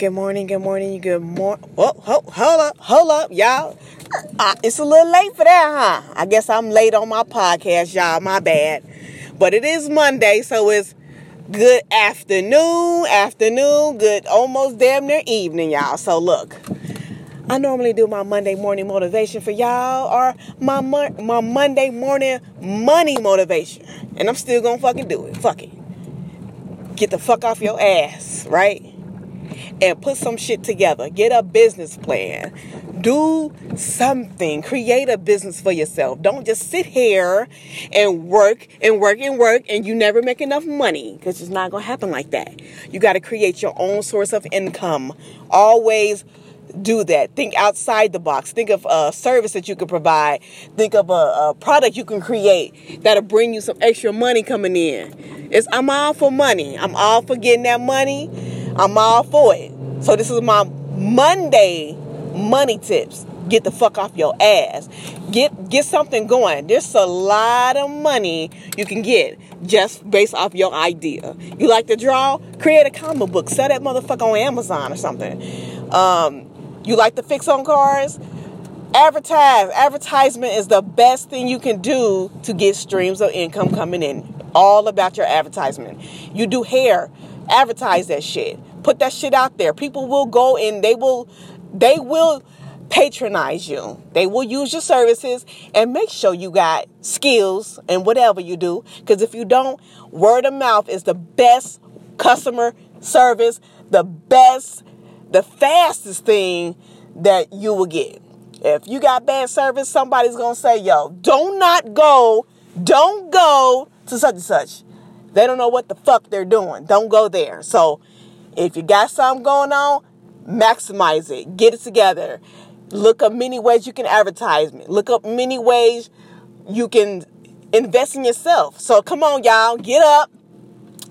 Good morning, good morning, good morning. Whoa, hold, hold up, hold up, y'all. Uh, it's a little late for that, huh? I guess I'm late on my podcast, y'all. My bad. But it is Monday, so it's good afternoon, afternoon, good almost damn near evening, y'all. So look, I normally do my Monday morning motivation for y'all or my my Monday morning money motivation. And I'm still gonna fucking do it. Fuck it. Get the fuck off your ass, right? And put some shit together. Get a business plan. Do something. Create a business for yourself. Don't just sit here and work and work and work and you never make enough money because it's not going to happen like that. You got to create your own source of income. Always do that. Think outside the box. Think of a service that you can provide. Think of a, a, product you can create that'll bring you some extra money coming in. It's I'm all for money. I'm all for getting that money. I'm all for it. So this is my Monday money tips. Get the fuck off your ass. Get get something going. There's a lot of money you can get just based off your idea. You like to draw? Create a comic book. Sell that motherfucker on Amazon or something. Um, you like to fix on cars? Advertise. Advertisement is the best thing you can do to get streams of income coming in. All about your advertisement. You do hair, advertise that shit. Put that shit out there. People will go and they will they will patronize you. They will use your services and make sure you got skills and whatever you do. Because if you don't, word of mouth is the best customer service, the best, the fastest thing that you will get. If you got bad service, somebody's gonna say, yo, don't not go, don't go to such and such. They don't know what the fuck they're doing. Don't go there. So if you got something going on, maximize it. Get it together. Look up many ways you can advertise. Me. Look up many ways you can invest in yourself. So come on, y'all. Get up.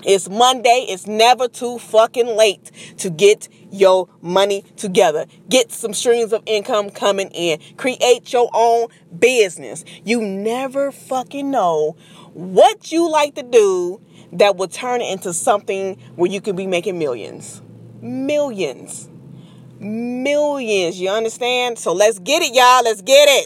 It's Monday. It's never too fucking late to get your money together. Get some streams of income coming in. Create your own business. You never fucking know what you like to do that will turn into something where you could be making millions. Millions. Millions. You understand? So let's get it, y'all. Let's get it.